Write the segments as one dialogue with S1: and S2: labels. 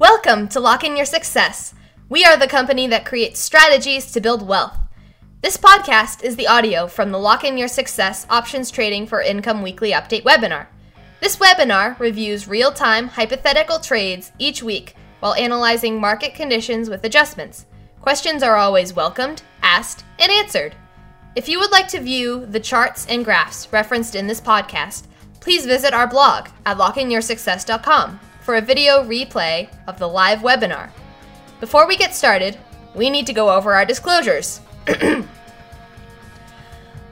S1: Welcome to Lock In Your Success. We are the company that creates strategies to build wealth. This podcast is the audio from the Lock In Your Success Options Trading for Income Weekly Update webinar. This webinar reviews real time hypothetical trades each week while analyzing market conditions with adjustments. Questions are always welcomed, asked, and answered. If you would like to view the charts and graphs referenced in this podcast, please visit our blog at lockinyoursuccess.com for a video replay of the live webinar. Before we get started, we need to go over our disclosures.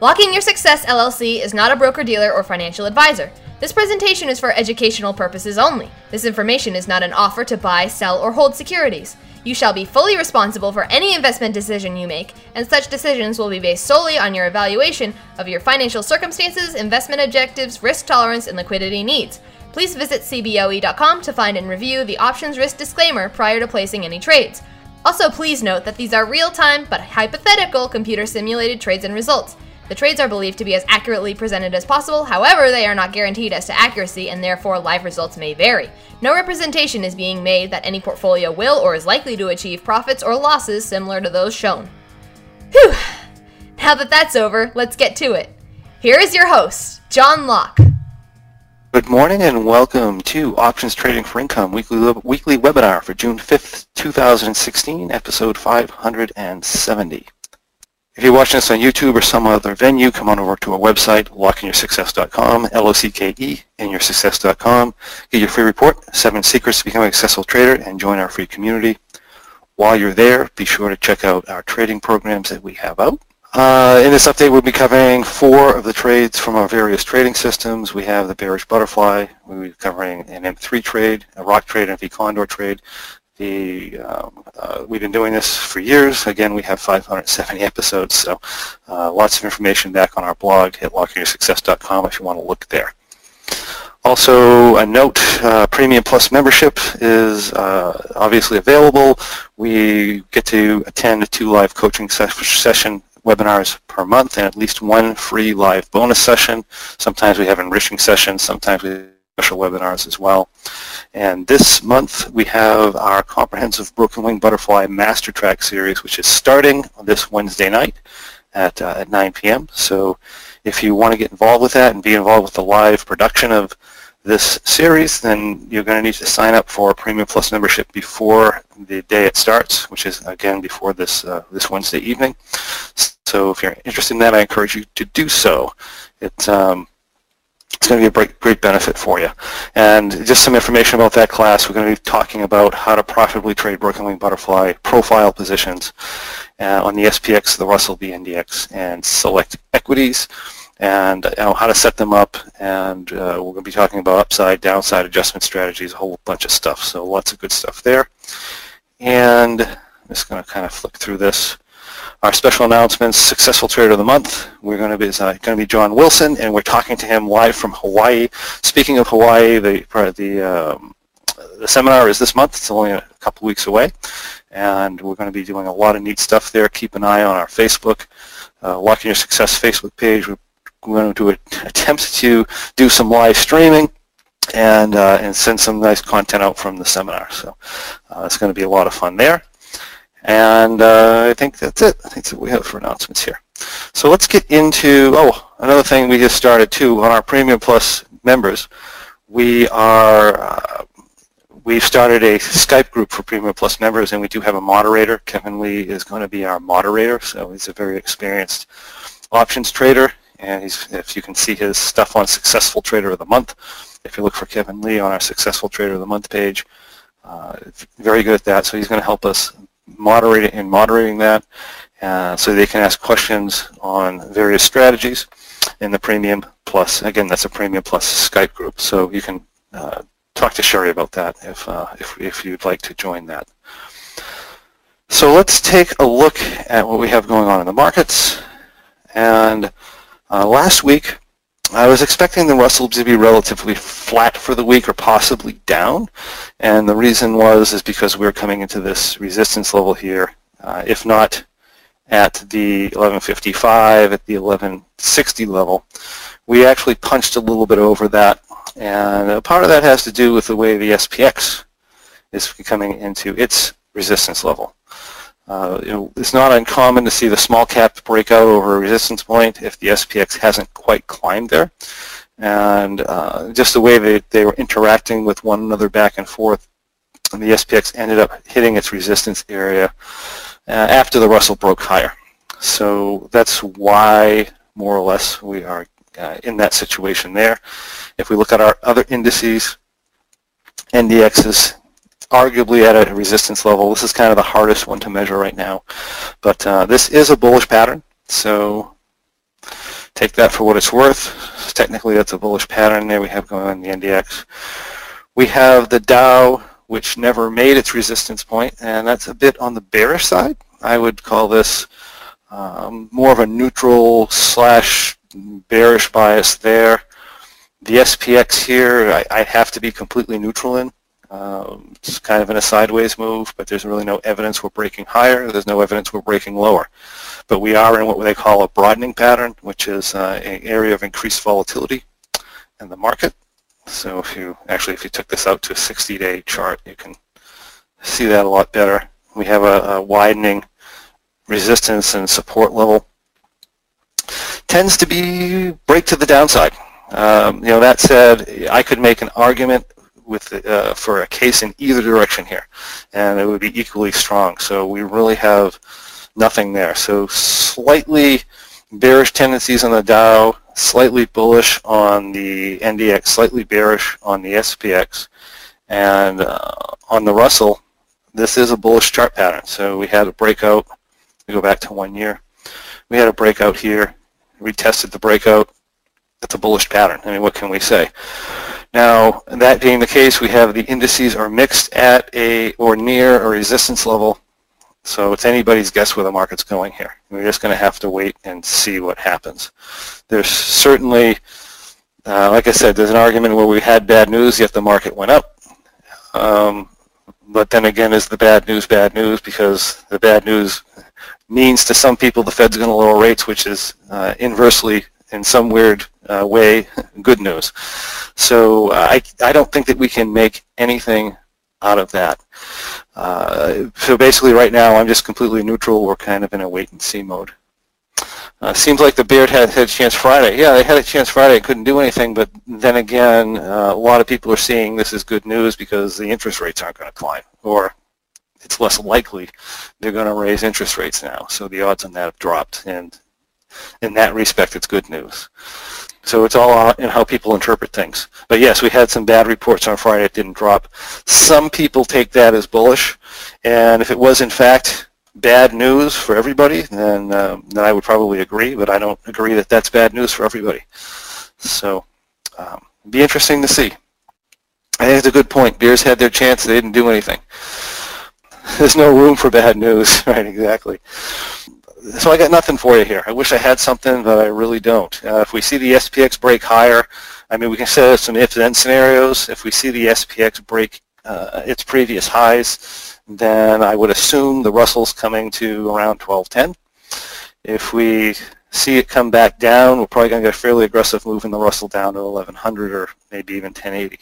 S1: Lock In Your Success LLC is not a broker dealer or financial advisor. This presentation is for educational purposes only. This information is not an offer to buy, sell, or hold securities. You shall be fully responsible for any investment decision you make, and such decisions will be based solely on your evaluation of your financial circumstances, investment objectives, risk tolerance, and liquidity needs. Please visit CBOE.com to find and review the options risk disclaimer prior to placing any trades. Also, please note that these are real time but hypothetical computer simulated trades and results. The trades are believed to be as accurately presented as possible, however, they are not guaranteed as to accuracy and therefore live results may vary. No representation is being made that any portfolio will or is likely to achieve profits or losses similar to those shown. Whew! Now that that's over, let's get to it. Here is your host, John Locke.
S2: Good morning and welcome to Options Trading for Income weekly weekly webinar for June 5th, 2016, episode 570. If you're watching this on YouTube or some other venue, come on over to our website, lockinyoursuccess.com, L-O-C-K-E, inyoursuccess.com. Get your free report, Seven Secrets to Becoming a Successful Trader, and join our free community. While you're there, be sure to check out our trading programs that we have out. Uh, in this update, we'll be covering four of the trades from our various trading systems. We have the bearish butterfly. We'll be covering an M3 trade, a rock trade, and a V Condor trade. The, um, uh, we've been doing this for years. Again, we have 570 episodes, so uh, lots of information back on our blog at lockinyoursuccess.com if you want to look there. Also, a note, uh, Premium Plus membership is uh, obviously available. We get to attend a two live coaching ses session webinars per month and at least one free live bonus session. Sometimes we have enriching sessions, sometimes we have special webinars as well. And this month we have our comprehensive Broken Wing Butterfly Master Track series, which is starting this Wednesday night at, uh, at 9 p.m. So if you want to get involved with that and be involved with the live production of this series, then you're going to need to sign up for a Premium Plus membership before the day it starts, which is again before this uh, this Wednesday evening. So if you're interested in that, I encourage you to do so. It, um, it's going to be a great, great benefit for you. And just some information about that class, we're going to be talking about how to profitably trade Wing Butterfly profile positions uh, on the SPX, the Russell BNDX, and select equities and you know, how to set them up. And uh, we're going to be talking about upside, downside adjustment strategies, a whole bunch of stuff. So lots of good stuff there. And I'm just going to kind of flick through this. Our special announcements, Successful Trader of the Month. We're going to be uh, going to be John Wilson, and we're talking to him live from Hawaii. Speaking of Hawaii, the the um, the seminar is this month. It's only a couple weeks away, and we're going to be doing a lot of neat stuff there. Keep an eye on our Facebook, uh, Lock In Your Success Facebook page. We're going to attempt to do some live streaming and uh, and send some nice content out from the seminar. So uh, it's going to be a lot of fun there. And uh, I think that's it. I think that's what we have for announcements here. So let's get into, oh, another thing we just started too on our Premium Plus members. We are, uh, we've started a Skype group for Premium Plus members and we do have a moderator. Kevin Lee is going to be our moderator. So he's a very experienced options trader. And if you can see his stuff on Successful Trader of the Month, if you look for Kevin Lee on our Successful Trader of the Month page, uh, very good at that. So he's going to help us moderating in moderating that uh, so they can ask questions on various strategies in the Premium Plus. Again, that's a Premium Plus Skype group, so you can uh, talk to Sherry about that if, uh, if, if you'd like to join that. So let's take a look at what we have going on in the markets. And uh, last week, I was expecting the Russell to be relatively flat for the week or possibly down. And the reason was is because we are coming into this resistance level here. Uh, if not at the 1155, at the 1160 level, we actually punched a little bit over that. And part of that has to do with the way the SPX is coming into its resistance level. Uh, you know, it's not uncommon to see the small cap break out over a resistance point if the SPX hasn't quite climbed there. And uh, just the way they, they were interacting with one another back and forth, and the SPX ended up hitting its resistance area uh, after the Russell broke higher. So that's why, more or less, we are uh, in that situation there. If we look at our other indices, NDX is arguably at a resistance level. This is kind of the hardest one to measure right now. But uh, this is a bullish pattern, so take that for what it's worth. Technically, that's a bullish pattern there we have going on the NDX. We have the Dow, which never made its resistance point, and that's a bit on the bearish side. I would call this um, more of a neutral slash bearish bias there. The SPX here, I, I have to be completely neutral in. Um, it's kind of in a sideways move, but there's really no evidence we're breaking higher. There's no evidence we're breaking lower. But we are in what they call a broadening pattern, which is uh, an area of increased volatility in the market. So if you actually, if you took this out to a 60-day chart, you can see that a lot better. We have a, a widening resistance and support level. Tends to be break to the downside. Um, you know, that said, I could make an argument with uh, for a case in either direction here, and it would be equally strong. So we really have nothing there. So slightly bearish tendencies on the Dow, slightly bullish on the NDX, slightly bearish on the SPX, and uh, on the Russell, this is a bullish chart pattern. So we had a breakout. We go back to one year. We had a breakout here. We tested the breakout. It's a bullish pattern. I mean, what can we say? Now, that being the case, we have the indices are mixed at a or near a resistance level. So it's anybody's guess where the market's going here. We're just going to have to wait and see what happens. There's certainly, uh, like I said, there's an argument where we had bad news, yet the market went up. Um, but then again, is the bad news bad news? Because the bad news means to some people the Fed's going to lower rates, which is uh, inversely, in some weird uh, way, good news. So uh, I, I don't think that we can make anything out of that. Uh, so basically right now I'm just completely neutral. We're kind of in a wait-and-see mode. Uh, seems like the Beard had, had a chance Friday. Yeah, they had a chance Friday. Couldn't do anything, but then again, uh, a lot of people are seeing this as good news because the interest rates aren't going to climb, or it's less likely they're going to raise interest rates now. So the odds on that have dropped, and in that respect, it's good news. So it's all in how people interpret things. But yes, we had some bad reports on Friday. It didn't drop. Some people take that as bullish, and if it was in fact bad news for everybody, then um, then I would probably agree. But I don't agree that that's bad news for everybody. So um, be interesting to see. I think it's a good point. Bears had their chance. They didn't do anything. There's no room for bad news, right? Exactly so I got nothing for you here. I wish I had something, but I really don't. Uh, if we see the SPX break higher, I mean, we can set up some if-then scenarios. If we see the SPX break uh, its previous highs, then I would assume the Russell's coming to around 1210. If we see it come back down, we're probably going to get a fairly aggressive move in the Russell down to 1100 or maybe even 1080.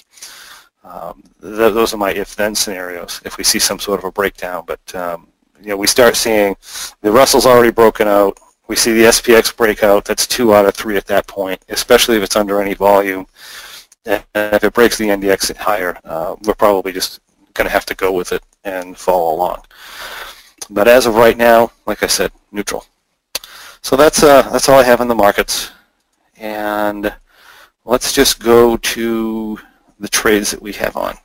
S2: Um, th those are my if-then scenarios if we see some sort of a breakdown. But um, you know, we start seeing the Russell's already broken out. We see the SPX breakout. That's two out of three at that point, especially if it's under any volume. And if it breaks the NDX higher, uh, we're probably just going to have to go with it and follow along. But as of right now, like I said, neutral. So that's uh, that's all I have in the markets. And let's just go to the trades that we have on.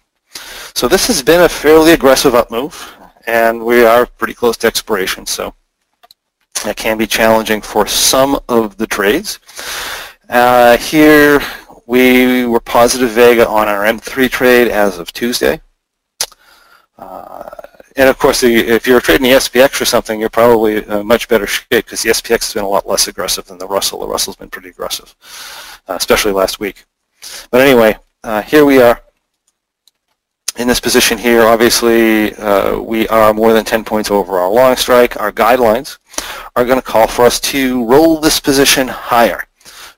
S2: So this has been a fairly aggressive up move and we are pretty close to expiration, so that can be challenging for some of the trades. Uh, here we were positive Vega on our M3 trade as of Tuesday. Uh, and of course, if you're trading the SPX or something, you're probably in much better shape because the SPX has been a lot less aggressive than the Russell. The Russell's been pretty aggressive, uh, especially last week. But anyway, uh, here we are in this position here, obviously, uh, we are more than 10 points over our long strike. Our guidelines are going to call for us to roll this position higher.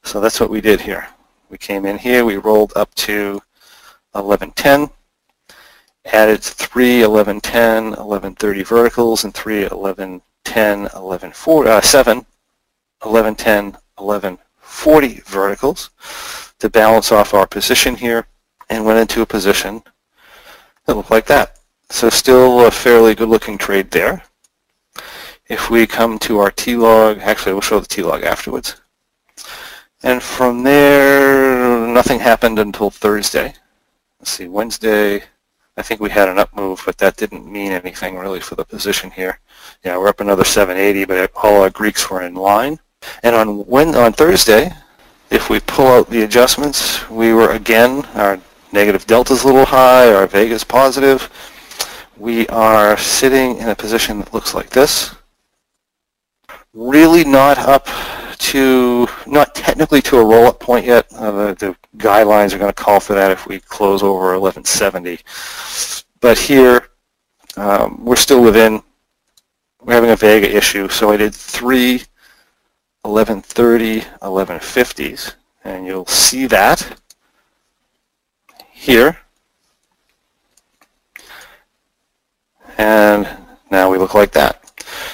S2: So that's what we did here. We came in here, we rolled up to 1110, added three 1110, 1130 verticals and three 1110, 1140, uh, seven 1110, 1140 verticals to balance off our position here and went into a position that looked like that. So still a fairly good looking trade there. If we come to our T-log, actually we'll show the T-log afterwards. And from there, nothing happened until Thursday. Let's see, Wednesday, I think we had an up move, but that didn't mean anything really for the position here. Yeah, we're up another 780, but all our Greeks were in line. And on when on Thursday, if we pull out the adjustments, we were again, our negative delta's a little high, our vega's positive. We are sitting in a position that looks like this. Really not up to, not technically to a roll-up point yet. Uh, the, the, guidelines are going to call for that if we close over 1170. But here, um, we're still within, we're having a Vega issue, so I did three 1130, 1150s, and you'll see that here. And now we look like that.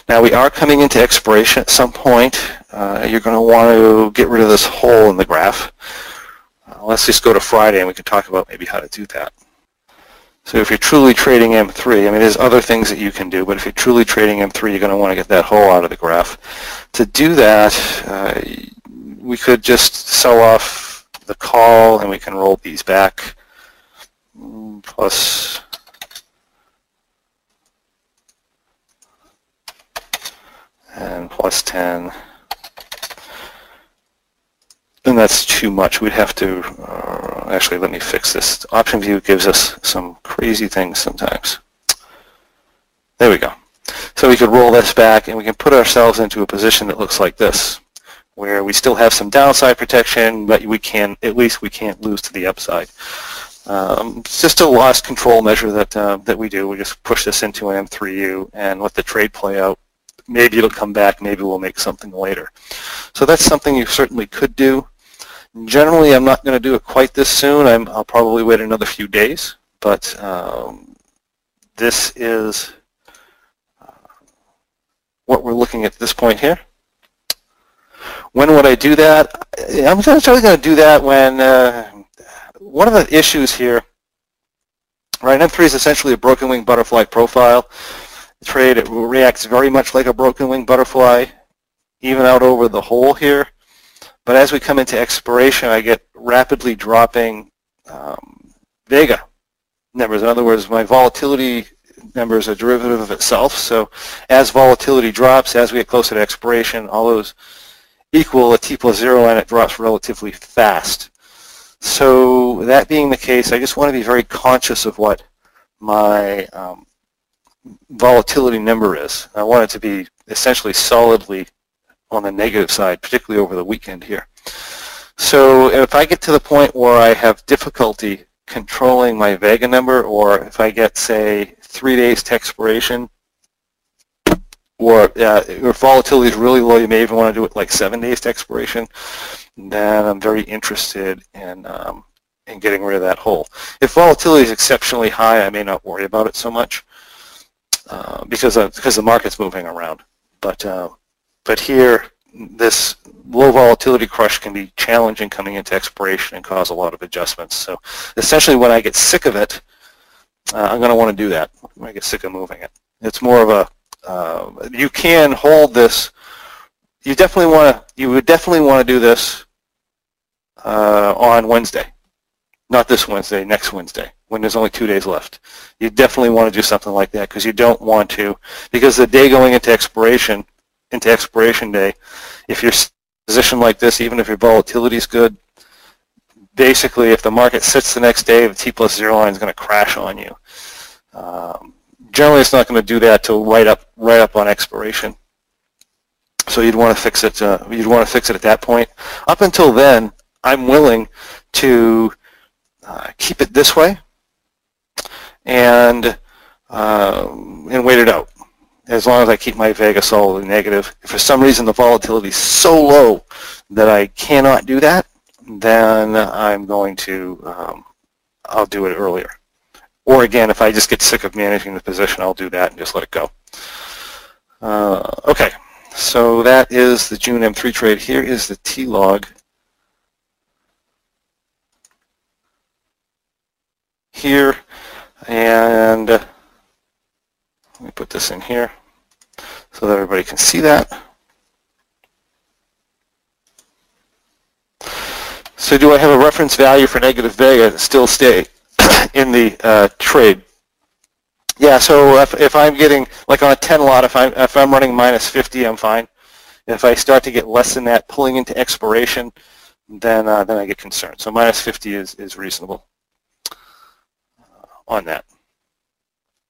S2: Now we are coming into expiration at some point. Uh, you're going to want to get rid of this hole in the graph. Uh, let's just go to Friday and we can talk about maybe how to do that. So if you're truly trading M3, I mean, there's other things that you can do, but if you're truly trading M3, you're going to want to get that hole out of the graph. To do that, uh, we could just sell off the call and we can roll these back plus and plus 10 then that's too much. We'd have to, uh, actually let me fix this. OptionVue gives us some crazy things sometimes. There we go. So we could roll this back and we can put ourselves into a position that looks like this, where we still have some downside protection, but we can, at least we can't lose to the upside. Um, it's just a loss control measure that, uh, that we do. We just push this into an M3U and let the trade play out. Maybe it'll come back, maybe we'll make something later. So that's something you certainly could do. Generally, I'm not going to do it quite this soon. i will probably wait another few days, but um, this is uh, what we're looking at this point here. When would I do that? I'm actually going to do that when uh, one of the issues here, right, M3 is essentially a broken wing butterfly profile. Trade it reacts very much like a broken wing butterfly, even out over the hole here. But as we come into expiration, I get rapidly dropping um, Vega numbers. In other words, my volatility numbers are derivative of itself. So as volatility drops, as we get closer to expiration, all those equal a T plus zero and it drops relatively fast. So that being the case, I just want to be very conscious of what my um, volatility number is. I want it to be essentially solidly on the negative side, particularly over the weekend here. So if I get to the point where I have difficulty controlling my Vega number, or if I get, say, three days to expiration, or uh, if volatility is really low, you may even want to do it like seven days to expiration, then I'm very interested in, um, in getting rid of that hole. If volatility is exceptionally high, I may not worry about it so much uh, because, of, because the market's moving around. But uh, but here, this low volatility crush can be challenging coming into expiration and cause a lot of adjustments. So essentially when I get sick of it, uh, I'm going to want to do that when I get sick of moving it. It's more of a, uh, you can hold this, you definitely want to, you would definitely want to do this uh, on Wednesday. Not this Wednesday, next Wednesday, when there's only two days left. You definitely want to do something like that because you don't want to, because the day going into expiration, into expiration day, if you're positioned like this, even if your volatility is good, basically if the market sits the next day, the T plus zero line is going to crash on you. Um, generally, it's not going to do that till right up right up on expiration. So you'd want to fix it. Uh, you'd want to fix it at that point. Up until then, I'm willing to uh, keep it this way and uh, and wait it out as long as I keep my Vega solidly negative. If for some reason the volatility is so low that I cannot do that, then I'm going to, um, I'll do it earlier. Or again, if I just get sick of managing the position, I'll do that and just let it go. Uh, okay, so that is the June M3 trade. Here is the T-log. Here, and uh, let me put this in here so that everybody can see that. So do I have a reference value for negative vega that still stay in the uh, trade? Yeah, so if, if I'm getting, like on a 10 lot, if I'm, if I'm running minus 50, I'm fine. If I start to get less than that, pulling into expiration, then uh, then I get concerned. So minus 50 is, is reasonable uh, on that.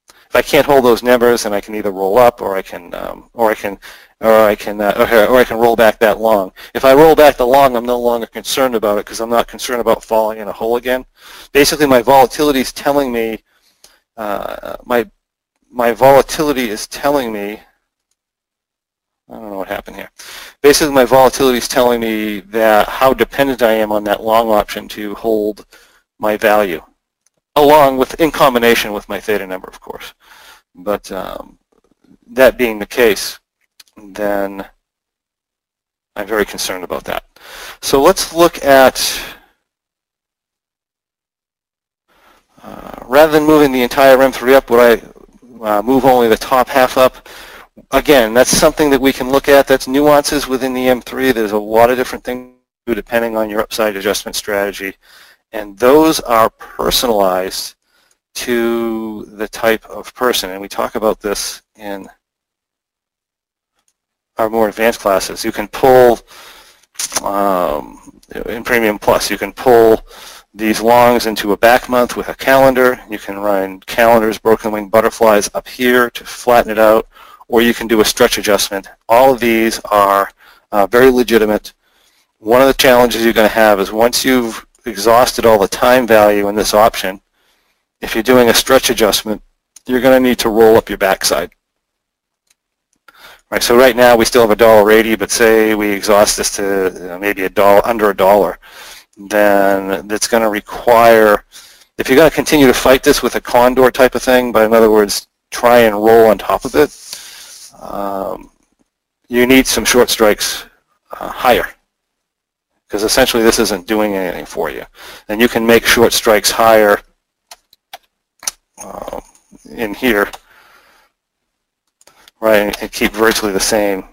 S2: If I can't hold those numbers, then I can either roll up or I can um, or I can or I can uh, or, I can roll back that long. If I roll back the long, I'm no longer concerned about it because I'm not concerned about falling in a hole again. Basically, my volatility is telling me uh, my my volatility is telling me I don't know what happened here. Basically, my volatility is telling me that how dependent I am on that long option to hold my value along with, in combination with my theta number, of course. But um, that being the case, then I'm very concerned about that. So let's look at, uh, rather than moving the entire M3 up, would I uh, move only the top half up? Again, that's something that we can look at. That's nuances within the M3. There's a lot of different things depending on your upside adjustment strategy and those are personalized to the type of person. And we talk about this in our more advanced classes. You can pull, um, in Premium Plus, you can pull these longs into a back month with a calendar. You can run calendars, broken wing butterflies up here to flatten it out, or you can do a stretch adjustment. All of these are uh, very legitimate. One of the challenges you're going to have is once you've exhausted all the time value in this option, if you're doing a stretch adjustment, you're going to need to roll up your backside. Right, so right now we still have a dollar eighty, but say we exhaust this to maybe a dollar under a dollar, then it's going to require, if you're going to continue to fight this with a condor type of thing, but in other words, try and roll on top of it, um, you need some short strikes uh, higher because essentially this isn't doing anything for you. And you can make short strikes higher uh, in here, right, and keep virtually the same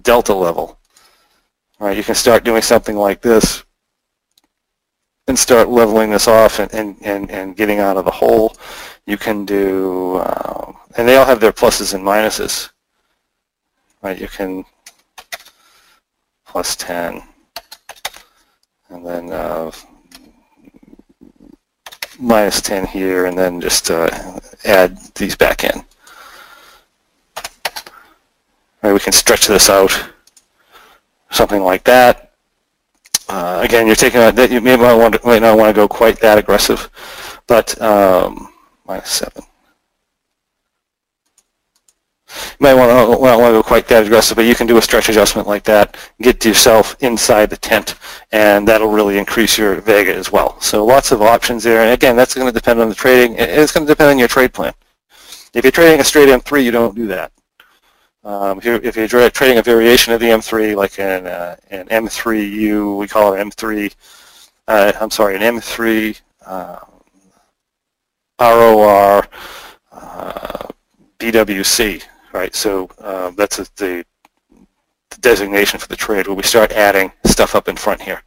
S2: delta level. Right, you can start doing something like this and start leveling this off and, and, and, and getting out of the hole. You can do, uh, and they all have their pluses and minuses. Right, you can plus 10 and then uh, minus 10 here, and then just uh, add these back in. Right, we can stretch this out, something like that. Uh, again, you're taking that you may not want to, might not want to go quite that aggressive, but um, minus seven. You might want to, want to go quite that aggressive, but you can do a stretch adjustment like that, get yourself inside the tent, and that'll really increase your Vega as well. So lots of options there. And again, that's going to depend on the trading. It's going to depend on your trade plan. If you're trading a straight M3, you don't do that. Um, if, you're, if you're trading a variation of the M3, like an, uh, an M3U, we call it M3, uh, I'm sorry, an M3 uh, ROR BWC, right? So uh, that's a, the, the, designation for the trade where we start adding stuff up in front here.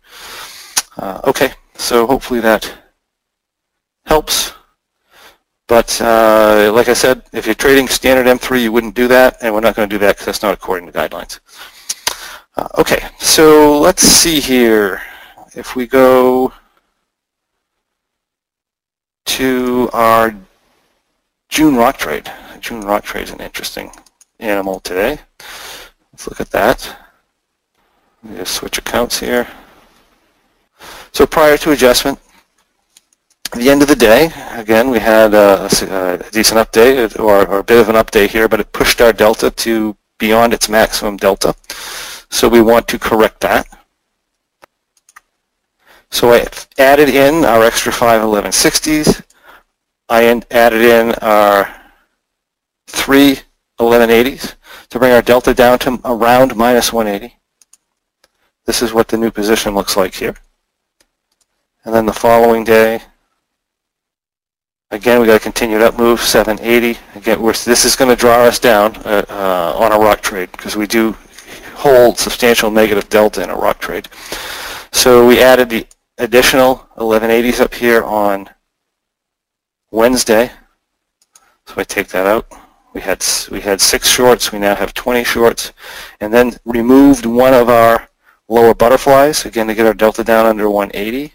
S2: Uh, okay, so hopefully that helps. But uh, like I said, if you're trading standard M3, you wouldn't do that, and we're not going to do that because that's not according to guidelines. Uh, okay, so let's see here. If we go to our June rock trade. June rock trade is an interesting animal today. Let's look at that. Let me just switch accounts here. So prior to adjustment, at the end of the day, again, we had a, a decent update, or, or, a bit of an update here, but it pushed our delta to beyond its maximum delta. So we want to correct that. So I added in our extra 51160s, I added in our three 1180s to bring our delta down to around minus 180. This is what the new position looks like here. And then the following day, again, we got to continue that move, 780. Again, this is going to draw us down uh, uh, on a rock trade because we do hold substantial negative delta in a rock trade. So we added the additional 1180s up here on Wednesday. So I take that out. We had we had six shorts. We now have 20 shorts, and then removed one of our lower butterflies again to get our delta down under 180.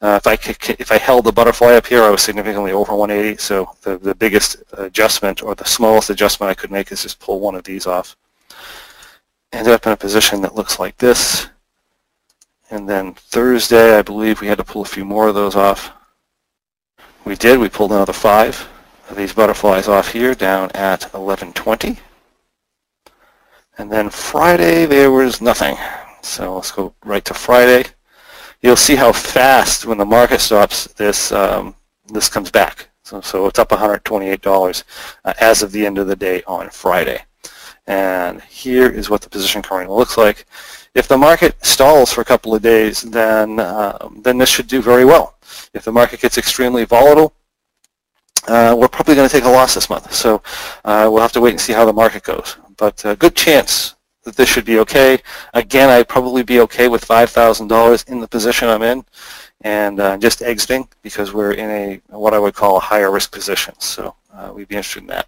S2: Uh, if I if I held the butterfly up here, I was significantly over 180. So the the biggest adjustment or the smallest adjustment I could make is just pull one of these off. Ended up in a position that looks like this. And then Thursday, I believe we had to pull a few more of those off. We did. We pulled another five of these butterflies off here down at 1120. And then Friday, there was nothing. So let's go right to Friday. You'll see how fast when the market stops, this um, this comes back. So, so it's up $128 uh, as of the end of the day on Friday. And here is what the position currently looks like. If the market stalls for a couple of days, then um, then this should do very well. If the market gets extremely volatile, uh, we're probably going to take a loss this month. So uh, we'll have to wait and see how the market goes. But a uh, good chance that this should be okay. Again, I'd probably be okay with $5,000 in the position I'm in and uh, just exiting because we're in a what I would call a higher risk position. So uh, we'd be interested in that.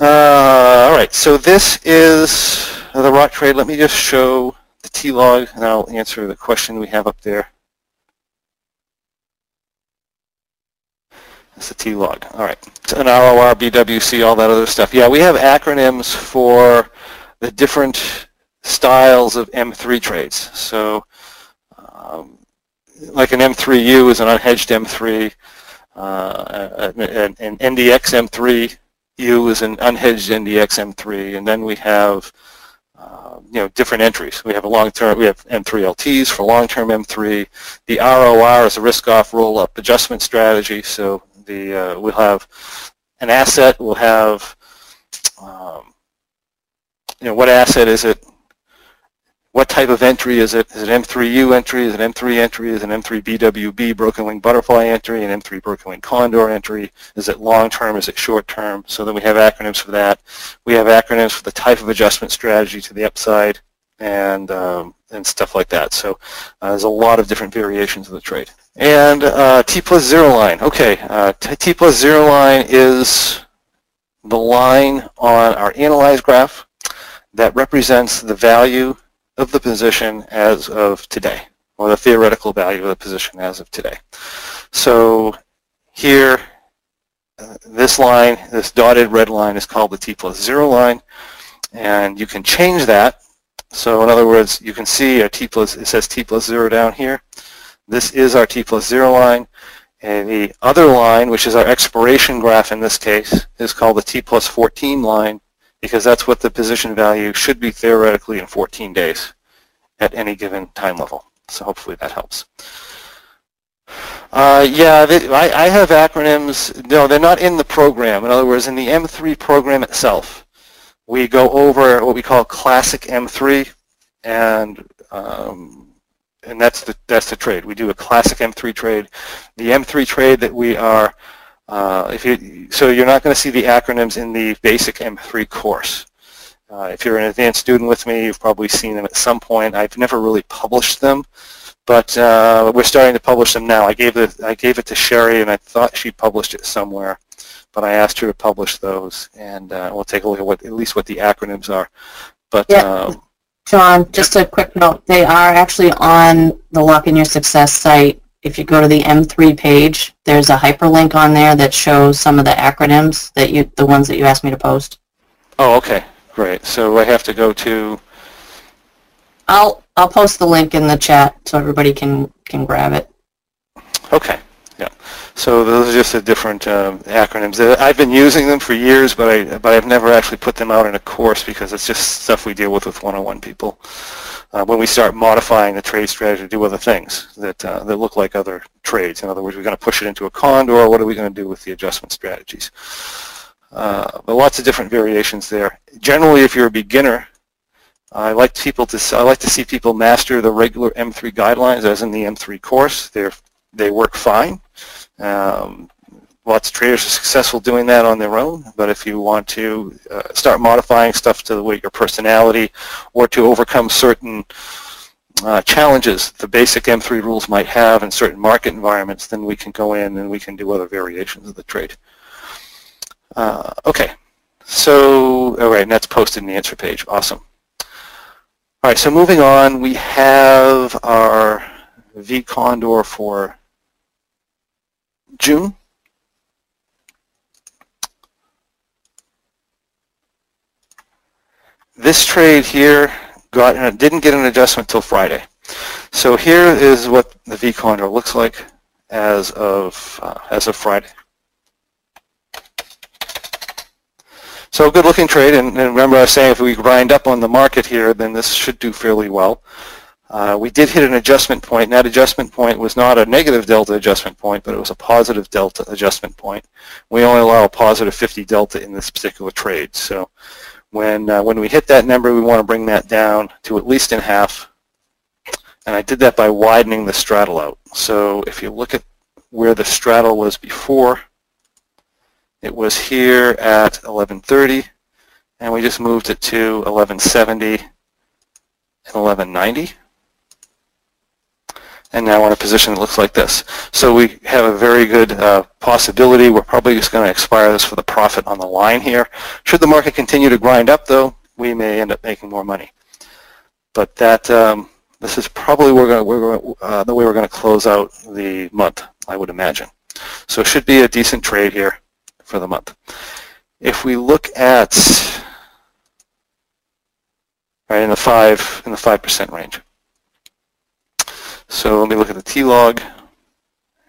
S2: Uh, all right, so this is the rock trade. Let me just show the T-log, and I'll answer the question we have up there. That's the T-log. All right. So an ROR, BWC, all that other stuff. Yeah, we have acronyms for the different styles of M3 trades. So um, like an M3U is an unhedged M3. Uh, an, an NDX M3 U is an unhedged NDX M3, and then we have uh, you know different entries. We have a long-term, we have M3LTs for long-term M3. The ROR is a risk-off roll-up adjustment strategy. So the uh, we'll have an asset. We'll have um, you know what asset is it? what type of entry is it? Is it M3U entry? Is it M3 entry? Is it M3 BWB broken wing butterfly entry? An M3 broken wing condor entry? Is it long term? Is it short term? So then we have acronyms for that. We have acronyms for the type of adjustment strategy to the upside and um, and stuff like that. So uh, there's a lot of different variations of the trade. And uh, T plus zero line. Okay, uh, T plus zero line is the line on our analyze graph that represents the value of the position as of today, or the theoretical value of the position as of today. So here, uh, this line, this dotted red line is called the T plus zero line, and you can change that. So in other words, you can see a T plus, it says T plus zero down here. This is our T plus zero line. And the other line, which is our expiration graph in this case, is called the T plus 14 line, because that's what the position value should be theoretically in 14 days at any given time level. So hopefully that helps. Uh, yeah, they, I, I, have acronyms. No, they're not in the program. In other words, in the M3 program itself, we go over what we call classic M3, and um, and that's the that's the trade. We do a classic M3 trade. The M3 trade that we are uh, if you, so you're not going to see the acronyms in the basic M3 course. Uh, if you're an advanced student with me, you've probably seen them at some point. I've never really published them, but uh, we're starting to publish them now. I gave it, I gave it to Sherry, and I thought she published it somewhere, but I asked her to publish those, and uh, we'll take a look at what, at least what the acronyms are. But
S3: yeah. Um, John, just a quick note. They are actually on the Lock in Your Success site if you go to the M3 page, there's a hyperlink on there that shows some of the acronyms that you, the ones that you asked me to post.
S2: Oh, okay, great. So I have to go to.
S3: I'll I'll post the link in the chat so everybody can can grab it.
S2: Okay. So those are just the different um, acronyms. I've been using them for years, but I but I've never actually put them out in a course because it's just stuff we deal with with one-on-one people. uh, when we start modifying the trade strategy to do other things that, uh, that look like other trades. In other words, we're going to push it into a condor. What are we going to do with the adjustment strategies? Uh, but lots of different variations there. Generally, if you're a beginner, I like people to I like to see people master the regular M3 guidelines, as in the M3 course. They they work fine. Um, lots of traders are successful doing that on their own. But if you want to uh, start modifying stuff to the way your personality, or to overcome certain uh, challenges the basic M3 rules might have in certain market environments, then we can go in and we can do other variations of the trade. Uh, okay, so all right, and that's posted in the answer page. Awesome. All right, so moving on, we have our V Condor for June. This trade here got didn't get an adjustment till Friday. So here is what the V Condor looks like as of uh, as of Friday. So good looking trade, and, and, remember I was saying if we grind up on the market here, then this should do fairly well. Uh, we did hit an adjustment point, and that adjustment point was not a negative delta adjustment point, but it was a positive delta adjustment point. We only allow a positive 50 delta in this particular trade. So when, uh, when we hit that number, we want to bring that down to at least in half. And I did that by widening the straddle out. So if you look at where the straddle was before, it was here at 1130, and we just moved it to 1170 and 1190. And now in a position that looks like this. So we have a very good uh, possibility. We're probably just going to expire this for the profit on the line here. Should the market continue to grind up, though, we may end up making more money. But that um, this is probably we're to, we're going, uh, the way we're going to close out the month, I would imagine. So it should be a decent trade here for the month. If we look at right in the five in the five percent range. So let me look at the T log,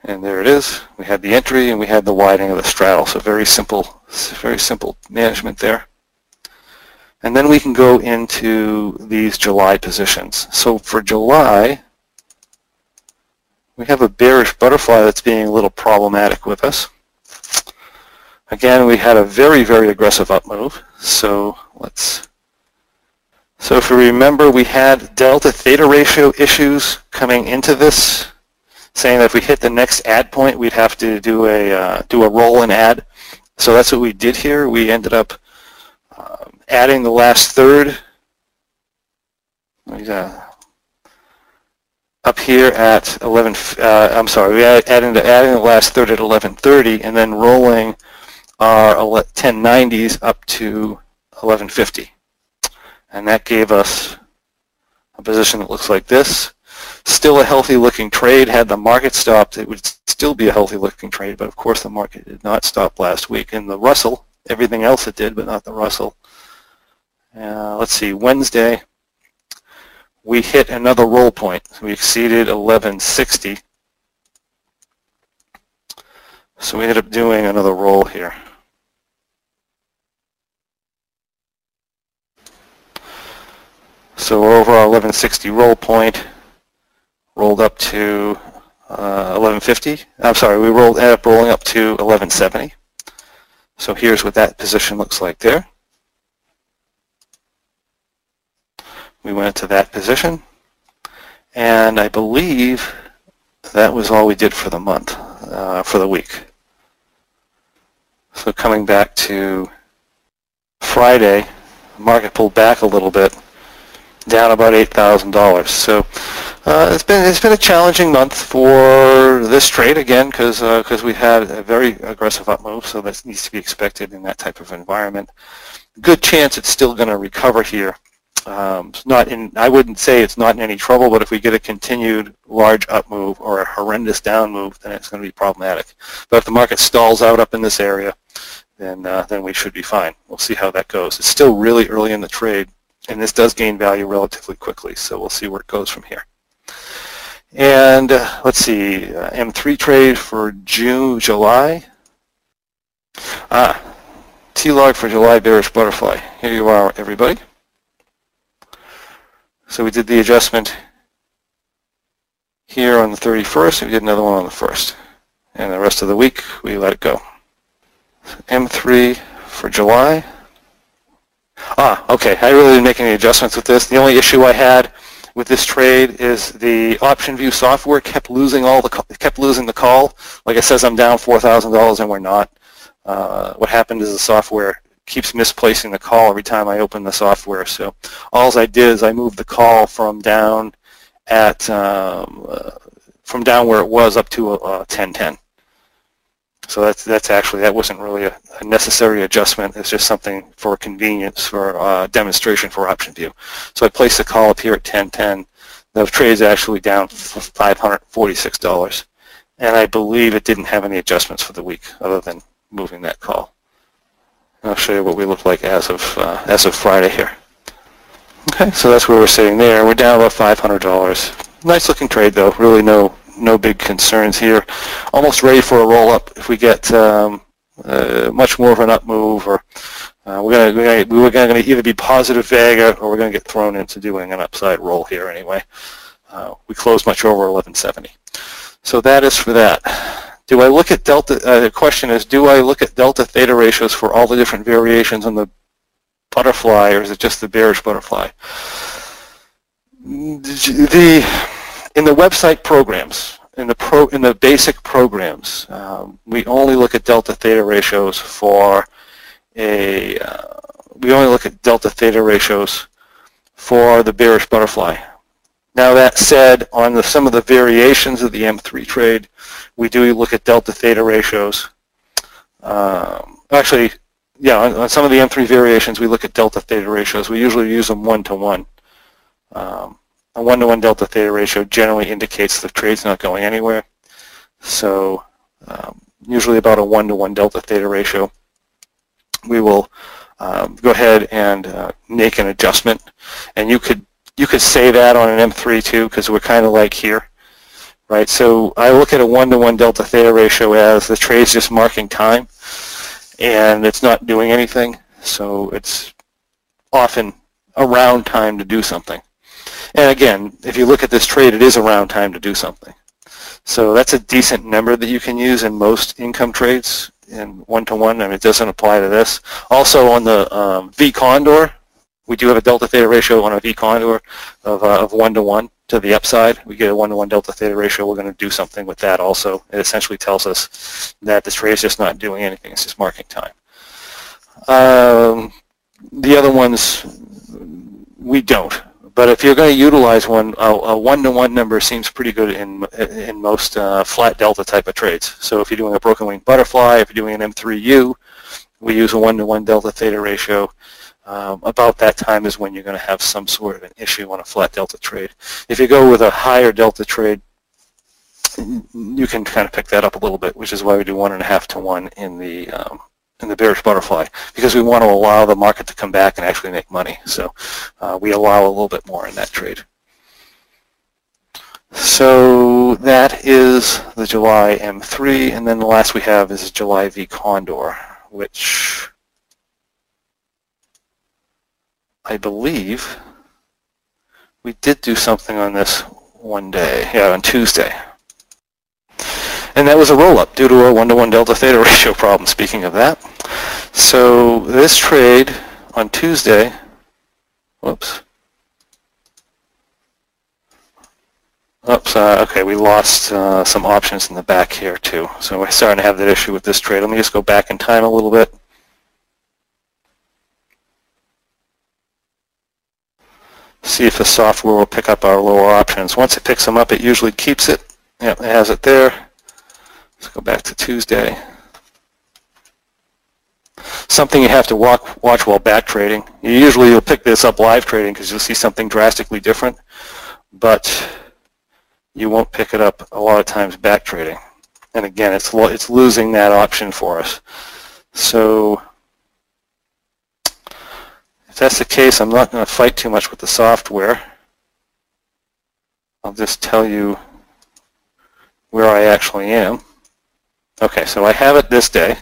S2: and there it is. We had the entry and we had the widening of the straddle. So very simple, very simple management there. And then we can go into these July positions. So for July, we have a bearish butterfly that's being a little problematic with us. Again, we had a very, very aggressive up move. So let's, so if we remember, we had delta theta ratio issues coming into this, saying that if we hit the next add point, we'd have to do a, uh, do a roll and add. So that's what we did here. We ended up um, adding the last third. Uh, up here at 11, uh, I'm sorry, we adding, adding the last third at 1130 and then rolling our 1090s up to 1150. And that gave us a position that looks like this. Still a healthy looking trade. Had the market stopped, it would still be a healthy looking trade, but of course the market did not stop last week. And the Russell, everything else it did, but not the Russell. Uh, let's see, Wednesday, we hit another roll point. We exceeded 1160. So we ended up doing another roll here. So we're over our 1160 roll point, rolled up to uh, 1150. I'm sorry, we rolled ended up rolling up to 1170. So here's what that position looks like there. We went to that position, and I believe that was all we did for the month, uh, for the week. So coming back to Friday, the market pulled back a little bit down about $8,000. So uh, it's been it's been a challenging month for this trade again because because uh, we had a very aggressive up move, so that needs to be expected in that type of environment. Good chance it's still going to recover here. Um, it's not in I wouldn't say it's not in any trouble, but if we get a continued large up move or a horrendous down move, then it's going to be problematic. But if the market stalls out up in this area, then uh, then we should be fine. We'll see how that goes. It's still really early in the trade, and this does gain value relatively quickly, so we'll see where it goes from here. And uh, let's see, uh, M3 trade for June, July. Ah, T-log for July bearish butterfly. Here you are, everybody. So we did the adjustment here on the 31st, and we did another one on the 1st. And the rest of the week, we let it go. M3 for July. Ah, okay, I really didn't make any adjustments with this. The only issue I had with this trade is the OptionVue software kept losing all the kept losing the call. Like it says, I'm down four thousand dollars, and we're not. Uh, what happened is the software keeps misplacing the call every time I open the software. So all I did is I moved the call from down at um, uh, from down where it was up to a 1010. So that's that's actually that wasn't really a, a, necessary adjustment. It's just something for convenience for uh, demonstration for OptionVue. So I placed a call up here at 1010. The trade is actually down $546, and I believe it didn't have any adjustments for the week other than moving that call. I'll show you what we look like as of uh, as of Friday here. Okay, so that's where we're sitting there. We're down about $500. Nice looking trade though. Really no no big concerns here. Almost ready for a roll up if we get um, uh, much more of an up move or uh, we're gonna, we're gonna either be positive Vega or we're gonna get thrown into doing an upside roll here anyway. Uh, we closed much over 1170. So that is for that. Do I look at delta, uh, the question is, do I look at delta theta ratios for all the different variations on the butterfly, or is it just the bearish butterfly? The, in the website programs, in the pro, in the basic programs, um, we only look at delta theta ratios for a, uh, we only look at delta theta ratios for the bearish butterfly. Now that said, on the, some of the variations of the M3 trade, we do look at delta theta ratios. Um, actually, yeah, on, on, some of the M3 variations, we look at delta theta ratios. We usually use them one-to-one. Um, a one-to-one delta theta ratio generally indicates the trade's not going anywhere. So um, usually about a one-to-one delta theta ratio. We will um, go ahead and uh, make an adjustment. And you could you could say that on an M3 too, because we're kind of like here, right? So I look at a one-to-one delta theta ratio as the trade's just marking time, and it's not doing anything. So it's often around time to do something. And again, if you look at this trade, it is around time to do something. So that's a decent number that you can use in most income trades in one-to-one. I mean, it doesn't apply to this. Also on the um, V Condor, we do have a delta theta ratio on a V condor of, uh, of 1 to 1 to the upside. We get a 1 to 1 delta theta ratio. We're going to do something with that also. It essentially tells us that the trade is just not doing anything. It's just marking time. Um, the other ones, we don't. But if you're going to utilize one, a, one-to-one number seems pretty good in in most uh, flat delta type of trades. So if you're doing a broken wing butterfly, if you're doing an M3U, we use a one-to-one delta theta ratio um, about that time is when you're going to have some sort of an issue on a flat delta trade. If you go with a higher delta trade, you can kind of pick that up a little bit, which is why we do one and a half to one in the um, in the bearish butterfly, because we want to allow the market to come back and actually make money. So uh, we allow a little bit more in that trade. So that is the July M3, and then the last we have is July V Condor, which I believe we did do something on this one day, yeah, on Tuesday. And that was a roll-up due to a one-to-one delta theta ratio problem, speaking of that. So this trade on Tuesday, whoops, Oops, uh, okay, we lost uh, some options in the back here too. So we're starting to have that issue with this trade. Let me just go back in time a little bit. see if the software will pick up our lower options. Once it picks them up, it usually keeps it. Yep, it has it there. Let's go back to Tuesday. Something you have to walk, watch while back trading. Usually you'll pick this up live trading because you'll see something drastically different, but you won't pick it up a lot of times back trading. And again, it's it's losing that option for us. So if that's the case, I'm not going to fight too much with the software. I'll just tell you where I actually am. Okay, so I have it this day.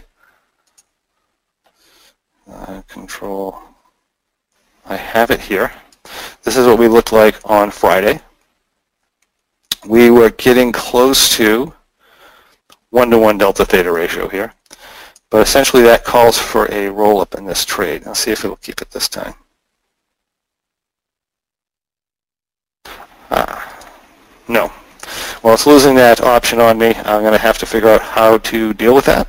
S2: Uh, control. I have it here. This is what we looked like on Friday. We were getting close to one-to-one delta theta ratio here. But essentially that calls for a roll-up in this trade. I'll see if it'll keep it this time. Ah, no. Well, it's losing that option on me. I'm going to have to figure out how to deal with that.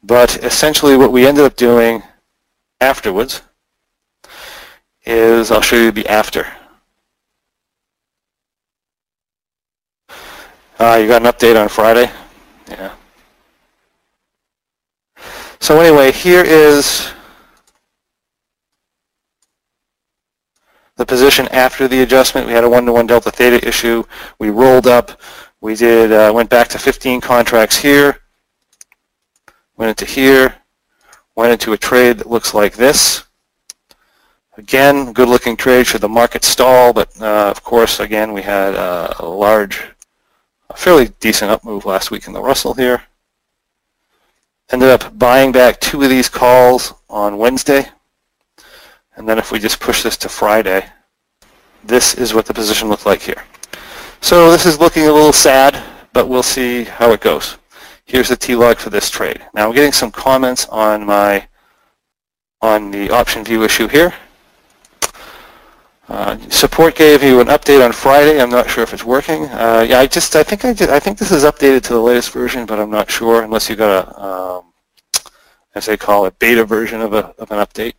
S2: But essentially what we ended up doing afterwards is, I'll show you the after. Uh, you got an update on Friday? Yeah. So anyway, here is the position after the adjustment. We had a one-to-one delta theta issue. We rolled up. We did uh, went back to 15 contracts here. Went into here. Went into a trade that looks like this. Again, good-looking trade should the market stall, but uh, of course, again, we had uh, a large, a fairly decent up move last week in the Russell here. Ended up buying back two of these calls on Wednesday. And then if we just push this to Friday, this is what the position looked like here. So this is looking a little sad, but we'll see how it goes. Here's the T-log for this trade. Now I'm getting some comments on my on the OptionVue issue here. Uh, support gave you an update on Friday. I'm not sure if it's working. Uh, yeah, I just I think I I think this is updated to the latest version, but I'm not sure unless you got a um, as they call it beta version of a of an update.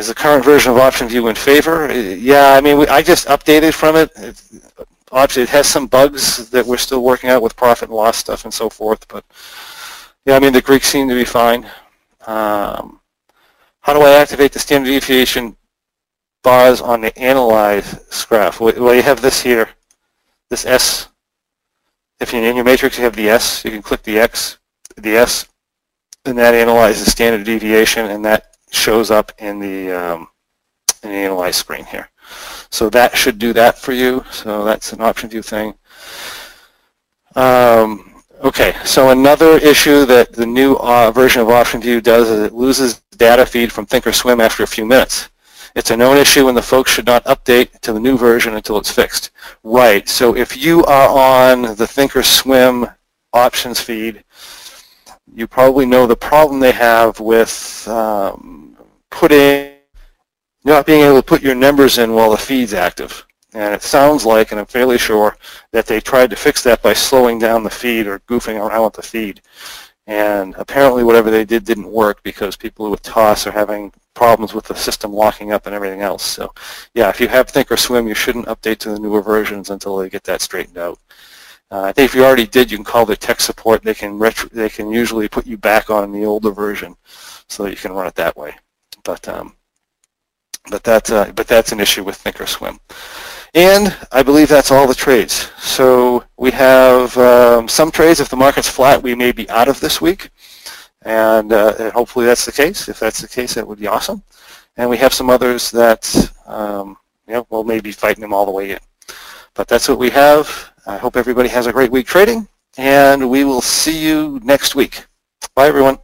S2: Is the current version of OptionVue in favor? Uh, yeah, I mean we, I just updated from it. it. It has some bugs that we're still working out with profit and loss stuff and so forth, but yeah, I mean the Greeks seem to be fine. Um, how do I activate the standard deviation bars on the analyze graph. Well, you have this here, this S. If you're in your matrix, you have the S. You can click the X, the S, and that analyzes standard deviation, and that shows up in the um, in the analyze screen here. So that should do that for you. So that's an OptionVue thing. Um, okay, so another issue that the new uh, version of OptionVue does is it loses data feed from thinkorswim after a few minutes. It's a known issue and the folks should not update to the new version until it's fixed. Right, so if you are on the Thinkorswim options feed, you probably know the problem they have with um, putting, not being able to put your numbers in while the feed's active. And it sounds like, and I'm fairly sure, that they tried to fix that by slowing down the feed or goofing around with the feed. And apparently whatever they did didn't work because people with TOS are having problems with the system locking up and everything else. So yeah, if you have Thinkorswim, you shouldn't update to the newer versions until they get that straightened out. Uh, I think if you already did, you can call their tech support. They can retro, they can usually put you back on the older version, so you can run it that way. But um, but that's uh, but that's an issue with Thinkorswim. And I believe that's all the trades. So we have um, some trades. If the market's flat, we may be out of this week. And, uh, and, hopefully that's the case. If that's the case, that would be awesome. And we have some others that, um, know, we'll maybe fighting them all the way in. But that's what we have. I hope everybody has a great week trading, and we will see you next week. Bye, everyone.